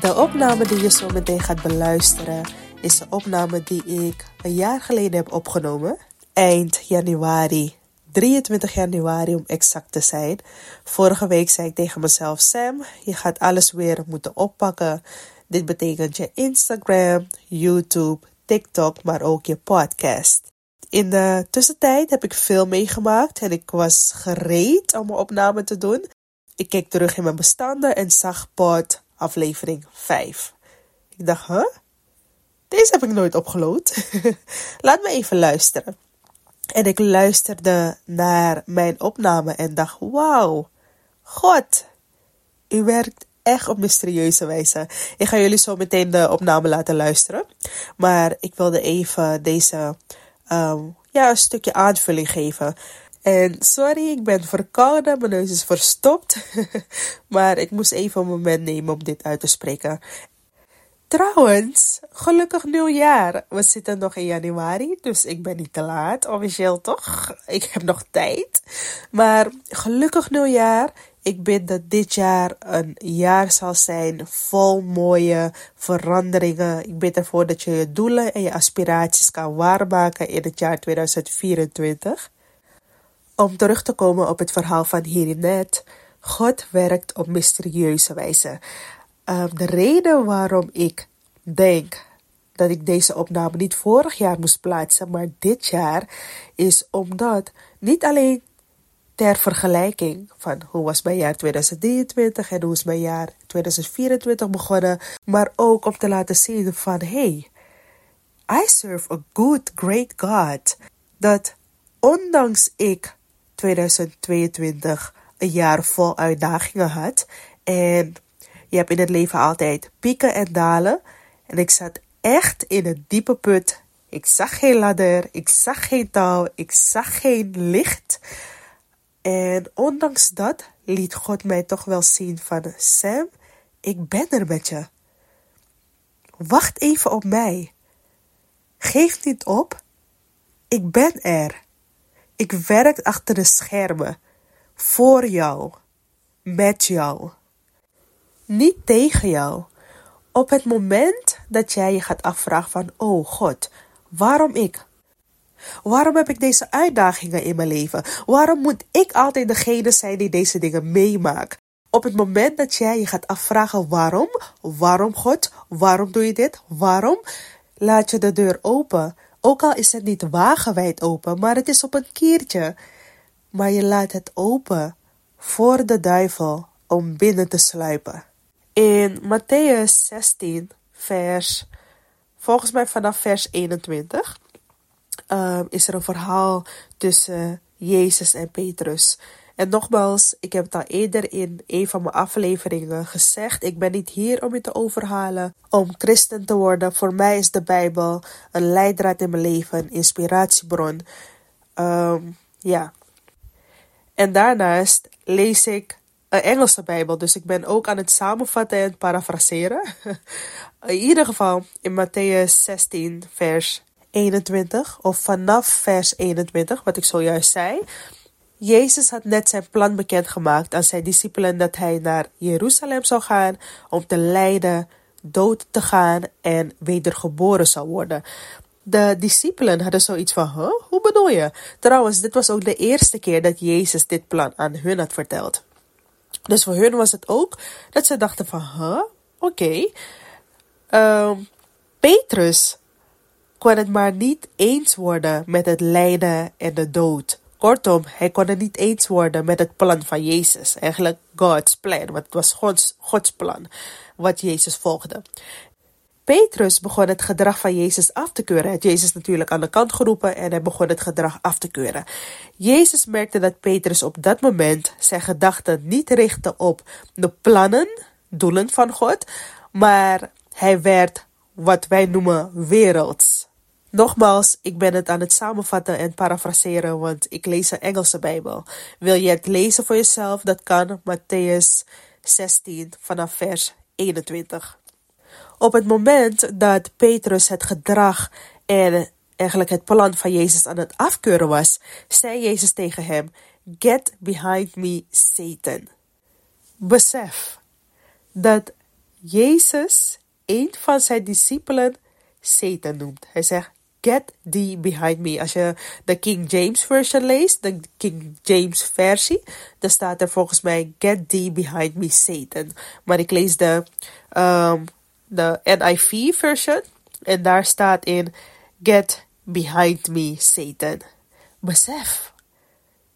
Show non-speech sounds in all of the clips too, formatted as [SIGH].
De opname die je zo meteen gaat beluisteren is een opname die ik een jaar geleden heb opgenomen. Eind januari, 23 januari om exact te zijn. Vorige week zei ik tegen mezelf: Sam, je gaat alles weer moeten oppakken. Dit betekent je Instagram, YouTube, TikTok, maar ook je podcast. In de tussentijd heb ik veel meegemaakt en ik was gereed om een opname te doen. Ik keek terug in mijn bestanden en zag pod aflevering 5. Ik dacht, huh? Deze heb ik nooit opgeload. [LAUGHS] Laat me even luisteren. En ik luisterde naar mijn opname en dacht, wauw, God, u werkt echt op mysterieuze wijze. Ik ga jullie zo meteen de opname laten luisteren. Maar ik wilde even deze, um, ja, een stukje aanvulling geven. En sorry, ik ben verkouden, mijn neus is verstopt. [LAUGHS] maar ik moest even een moment nemen om dit uit te spreken. Trouwens, gelukkig nieuwjaar. We zitten nog in januari, dus ik ben niet te laat, officieel toch? Ik heb nog tijd. Maar gelukkig nieuwjaar. Ik bid dat dit jaar een jaar zal zijn vol mooie veranderingen. Ik bid ervoor dat je je doelen en je aspiraties kan waarmaken in het jaar 2024. Om terug te komen op het verhaal van hiernet. God werkt op mysterieuze wijze. Um, de reden waarom ik denk dat ik deze opname niet vorig jaar moest plaatsen, maar dit jaar, is omdat niet alleen ter vergelijking van hoe was mijn jaar 2023 en hoe is mijn jaar 2024 begonnen, maar ook om te laten zien van hey, I serve a good, great God. Dat ondanks ik 2022 een jaar vol uitdagingen had en je hebt in het leven altijd pieken en dalen. En ik zat echt in een diepe put. Ik zag geen ladder, ik zag geen touw, ik zag geen licht. En ondanks dat liet God mij toch wel zien van Sam, ik ben er met je. Wacht even op mij. Geef niet op. Ik ben er. Ik werk achter de schermen. Voor jou. Met jou. Niet tegen jou. Op het moment dat jij je gaat afvragen van, oh God, waarom ik? Waarom heb ik deze uitdagingen in mijn leven? Waarom moet ik altijd degene zijn die deze dingen meemaakt? Op het moment dat jij je gaat afvragen waarom, waarom God, waarom doe je dit, waarom, laat je de deur open. Ook al is het niet wagenwijd open, maar het is op een kiertje. Maar je laat het open voor de duivel om binnen te sluipen. In Matthäus 16, vers, volgens mij vanaf vers 21, um, is er een verhaal tussen Jezus en Petrus. En nogmaals, ik heb het al eerder in een van mijn afleveringen gezegd. Ik ben niet hier om je te overhalen om christen te worden. Voor mij is de Bijbel een leidraad in mijn leven, een inspiratiebron. Um, ja. En daarnaast lees ik een Engelse Bijbel. Dus ik ben ook aan het samenvatten en parafraseren. [LAUGHS] in ieder geval in Matthäus 16, vers 21, of vanaf vers 21, wat ik zojuist zei. Jezus had net zijn plan bekendgemaakt aan zijn discipelen dat hij naar Jeruzalem zou gaan om te lijden, dood te gaan en wedergeboren zou worden. De discipelen hadden zoiets van, huh? hoe bedoel je? Trouwens, dit was ook de eerste keer dat Jezus dit plan aan hun had verteld. Dus voor hun was het ook dat ze dachten van, huh? Oké. Ehm, Petrus kon het maar niet eens worden met het lijden en de dood. Kortom, hij kon het niet eens worden met het plan van Jezus. Eigenlijk God's plan, want het was Gods, Gods plan wat Jezus volgde. Petrus begon het gedrag van Jezus af te keuren. Hij had Jezus natuurlijk aan de kant geroepen en hij begon het gedrag af te keuren. Jezus merkte dat Petrus op dat moment zijn gedachten niet richtte op de plannen, doelen van God, maar hij werd wat wij noemen werelds. Nogmaals, ik ben het aan het samenvatten en parafraseren, want ik lees een Engelse Bijbel. Wil je het lezen voor jezelf? Dat kan Matthäus 16 vanaf vers 21. Op het moment dat Petrus het gedrag en eigenlijk het plan van Jezus aan het afkeuren was, zei Jezus tegen hem: Get behind me, Satan. Besef dat Jezus een van zijn discipelen Satan noemt. Hij zegt, get thee behind me. Als je de King James version leest, de King James versie, dan staat er volgens mij, get thee behind me Satan. Maar ik lees de, um, de NIV version en daar staat in, get behind me Satan. Besef,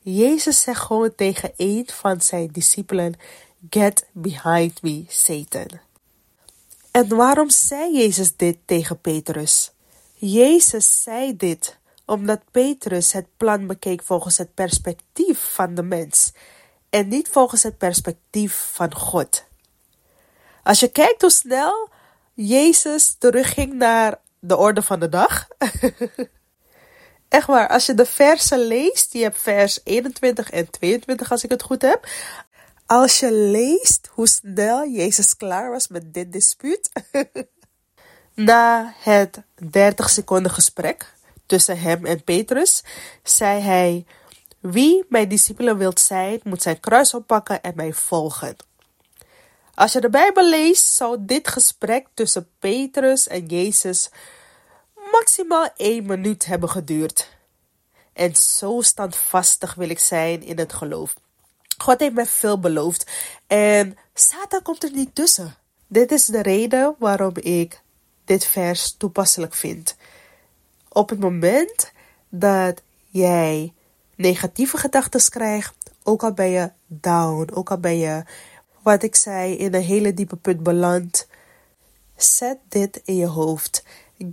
Jezus zegt gewoon tegen een van zijn discipelen, get behind me Satan. En waarom zei Jezus dit tegen Petrus? Jezus zei dit omdat Petrus het plan bekeek volgens het perspectief van de mens en niet volgens het perspectief van God. Als je kijkt hoe snel Jezus terugging naar de orde van de dag. [LAUGHS] Echt waar, als je de versen leest, je hebt vers 21 en 22 als ik het goed heb. Als je leest hoe snel Jezus klaar was met dit dispuut. [LAUGHS] Na het 30 seconden gesprek tussen hem en Petrus, zei hij: Wie mijn discipelen wilt zijn, moet zijn kruis oppakken en mij volgen. Als je de Bijbel leest, zou dit gesprek tussen Petrus en Jezus maximaal één minuut hebben geduurd. En zo standvastig wil ik zijn in het geloof. God heeft mij veel beloofd en Satan komt er niet tussen. Dit is de reden waarom ik dit vers toepasselijk vind. Op het moment dat jij negatieve gedachten krijgt, ook al ben je down, ook al ben je, wat ik zei, in een hele diepe put beland, zet dit in je hoofd.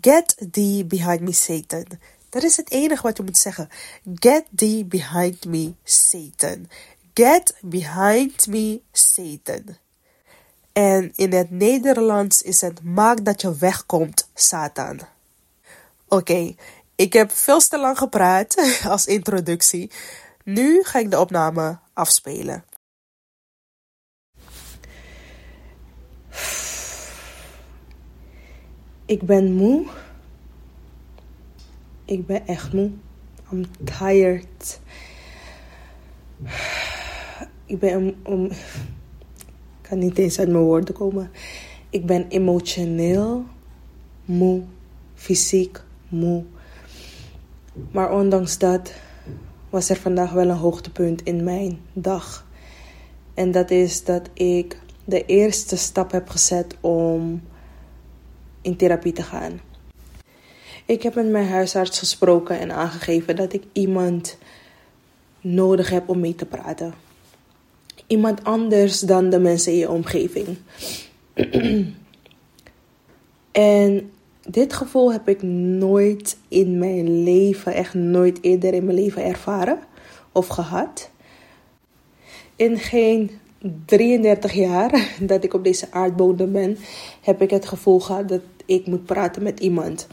Get thee behind me, Satan. Dat is het enige wat je moet zeggen. Get thee behind me, Satan. Get behind me, Satan. En in het Nederlands is het maak dat je wegkomt, Satan. Oké, ik heb veel te lang gepraat [LAUGHS] als introductie. Nu ga ik de opname afspelen. Ik ben moe. Ik ben echt moe. I'm tired. Ik ben om kan niet eens uit mijn woorden komen. Ik ben emotioneel moe, fysiek moe. Maar ondanks dat was er vandaag wel een hoogtepunt in mijn dag. En dat is dat ik de eerste stap heb gezet om in therapie te gaan. Ik heb met mijn huisarts gesproken en aangegeven dat ik iemand nodig heb om mee te praten iemand anders dan de mensen in je omgeving. en dit gevoel heb ik nooit in mijn leven, echt nooit eerder in mijn leven ervaren of gehad. In geen 33 jaar [LAUGHS] dat ik op deze aardbodem ben, heb ik het gevoel gehad dat ik moet praten met iemand.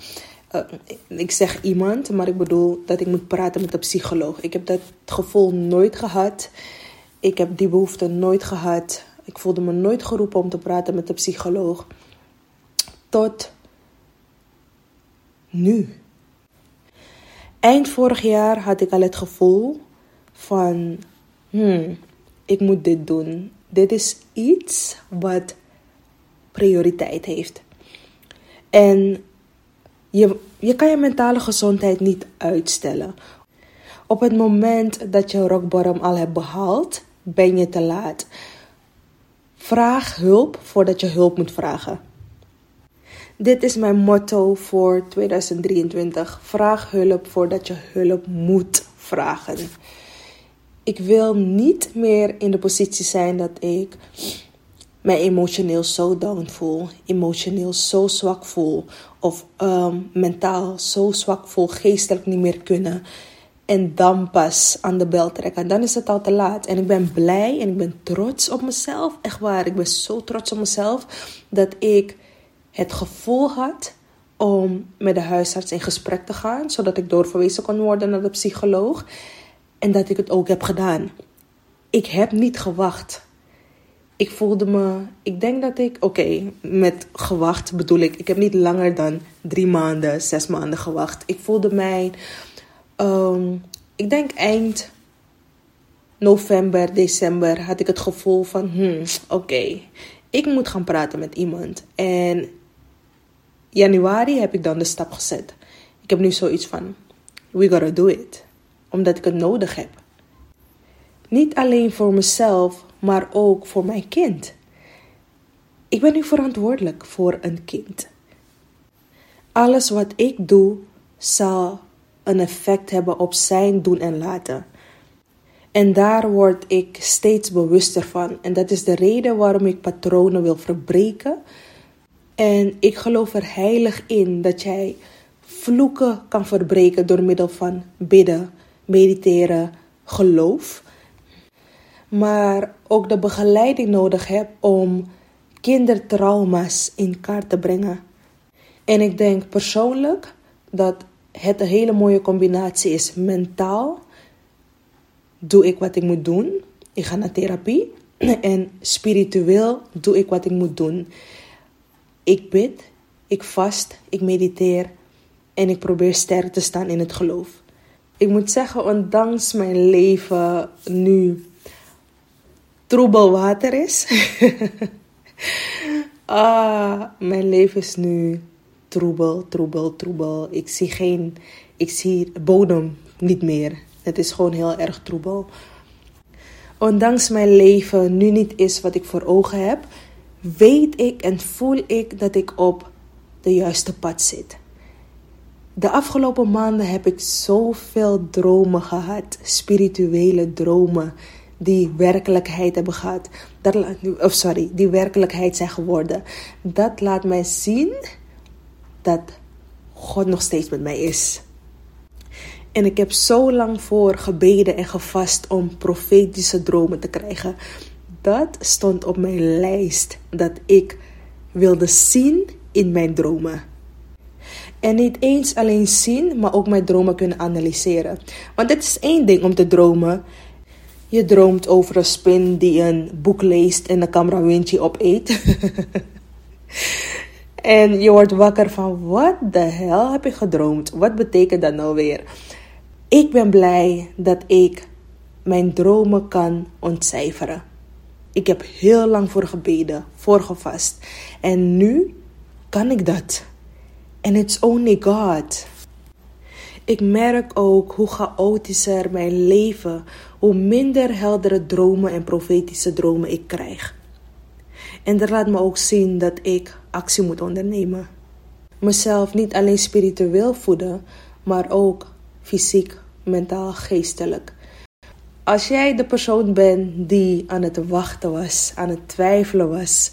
Uh, ik zeg iemand, maar ik bedoel dat ik moet praten met een psycholoog. Ik heb dat gevoel nooit gehad. Ik heb die behoefte nooit gehad. Ik voelde me nooit geroepen om te praten met een psycholoog. Tot nu. Eind vorig jaar had ik al het gevoel van, hmm, ik moet dit doen. Dit is iets wat prioriteit heeft. En je, je kan je mentale gezondheid niet uitstellen. Op het moment dat je rock bottom al hebt behaald, ben je te laat. Vraag hulp voordat je hulp moet vragen. Dit is mijn motto voor 2023. Vraag hulp voordat je hulp moet vragen. Ik wil niet meer in de positie zijn dat ik mij emotioneel zo down voel, emotioneel zo zwak voel, of um, mentaal zo zwak voel, geestelijk niet meer kunnen en dan pas aan de bel trekken. Dan is het al te laat. En ik ben blij en ik ben trots op mezelf. Echt waar, ik ben zo trots op mezelf dat ik het gevoel had om met de huisarts in gesprek te gaan, zodat ik doorverwezen kon worden naar de psycholoog. En dat ik het ook heb gedaan. Ik heb niet gewacht. Ik voelde me, ik denk dat ik, oké, met gewacht bedoel ik, ik heb niet langer dan drie maanden, zes maanden gewacht. Ik voelde mij Ehm, ik denk eind november, december had ik het gevoel van, hmm, oké, ik moet gaan praten met iemand. En januari heb ik dan de stap gezet. Ik heb nu zoiets van, we gotta do it. Omdat ik het nodig heb. Niet alleen voor mezelf, maar ook voor mijn kind. Ik ben nu verantwoordelijk voor een kind. Alles wat ik doe zal een effect hebben op zijn doen en laten. En daar word ik steeds bewuster van. En dat is de reden waarom ik patronen wil verbreken. En ik geloof er heilig in dat jij vloeken kan verbreken door middel van bidden, mediteren, geloof. Maar ook de begeleiding nodig hebt om kindertrauma's in kaart te brengen. En ik denk persoonlijk dat het een hele mooie combinatie is. Mentaal doe ik wat ik moet doen. Ik ga naar therapie. [CLEARS THROAT] En spiritueel doe ik wat ik moet doen. Ik bid, ik vast, ik mediteer en ik probeer sterk te staan in het geloof. Ik moet zeggen, ondanks mijn leven nu troebel water is. [LAUGHS] ah, mijn leven is nu troebel, troebel, troebel. Ik zie geen, ik zie bodem niet meer. Het is gewoon heel erg troebel. Ondanks mijn leven nu niet is wat ik voor ogen heb, weet ik en voel ik dat ik op de juiste pad zit. De afgelopen maanden heb ik zoveel dromen gehad, spirituele dromen die werkelijkheid hebben gehad. Dat, of sorry, die werkelijkheid zijn geworden. Dat laat mij zien dat God nog steeds met mij is. En ik heb zo lang voor gebeden en gevast om profetische dromen te krijgen. Dat stond op mijn lijst dat ik wilde zien in mijn dromen. En niet eens alleen zien, maar ook mijn dromen kunnen analyseren. Want het is één ding om te dromen. Je droomt over een spin die een boek leest en een camera windje opeet. [LAUGHS] en je wordt wakker van, wat de hel heb ik gedroomd? Wat betekent dat nou weer? Ik ben blij dat ik mijn dromen kan ontcijferen. Ik heb heel lang voor gebeden, voor gevast. En nu kan ik dat. And it's only God. Ik merk ook hoe chaotischer mijn leven, hoe minder heldere dromen en profetische dromen ik krijg. En dat laat me ook zien dat ik actie moet ondernemen. Mezelf niet alleen spiritueel voeden, maar ook fysiek, mentaal, geestelijk. Als jij de persoon bent die aan het wachten was, aan het twijfelen was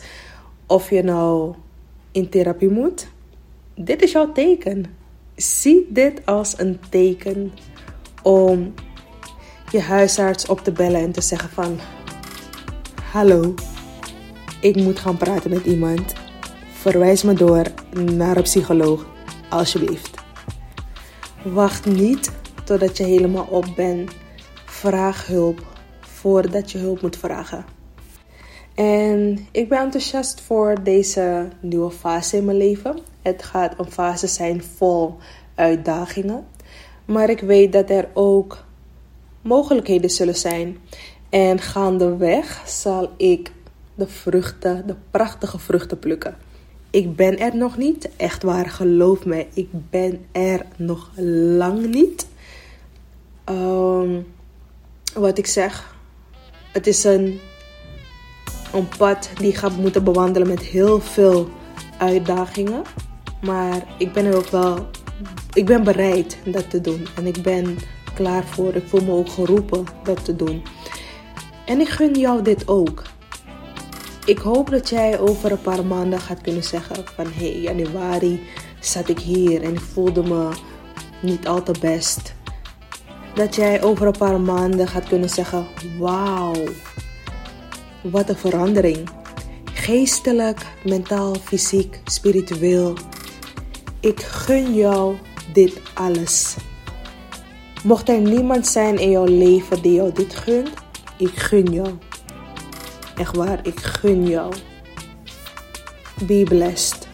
of je nou in therapie moet, dit is jouw teken. Zie dit als een teken om je huisarts op te bellen en te zeggen van... Hallo, ik moet gaan praten met iemand. Verwijs me door naar een psycholoog, alsjeblieft. Wacht niet totdat je helemaal op bent. Vraag hulp voordat je hulp moet vragen. En ik ben enthousiast voor deze nieuwe fase in mijn leven. Het gaat een fase zijn vol uitdagingen. Maar ik weet dat er ook mogelijkheden zullen zijn. En gaandeweg zal ik de vruchten, de prachtige vruchten plukken. Ik ben er nog niet, echt waar, geloof me, ik ben er nog lang niet. Um, wat ik zeg, het is een, een pad die gaat moeten bewandelen met heel veel uitdagingen. Maar ik ben er ook wel, ik ben bereid dat te doen. En ik ben klaar voor. Ik voel me ook geroepen dat te doen. En ik gun jou dit ook. Ik hoop dat jij over een paar maanden gaat kunnen zeggen van hey, januari zat ik hier en ik voelde me niet al te best. Dat jij over een paar maanden gaat kunnen zeggen wauw, wat een verandering. Geestelijk, mentaal, fysiek, spiritueel. Ik gun jou dit alles. Mocht er niemand zijn in jouw leven die jou dit gunt, ik gun jou. Echt waar, ik gun jou. Be blessed.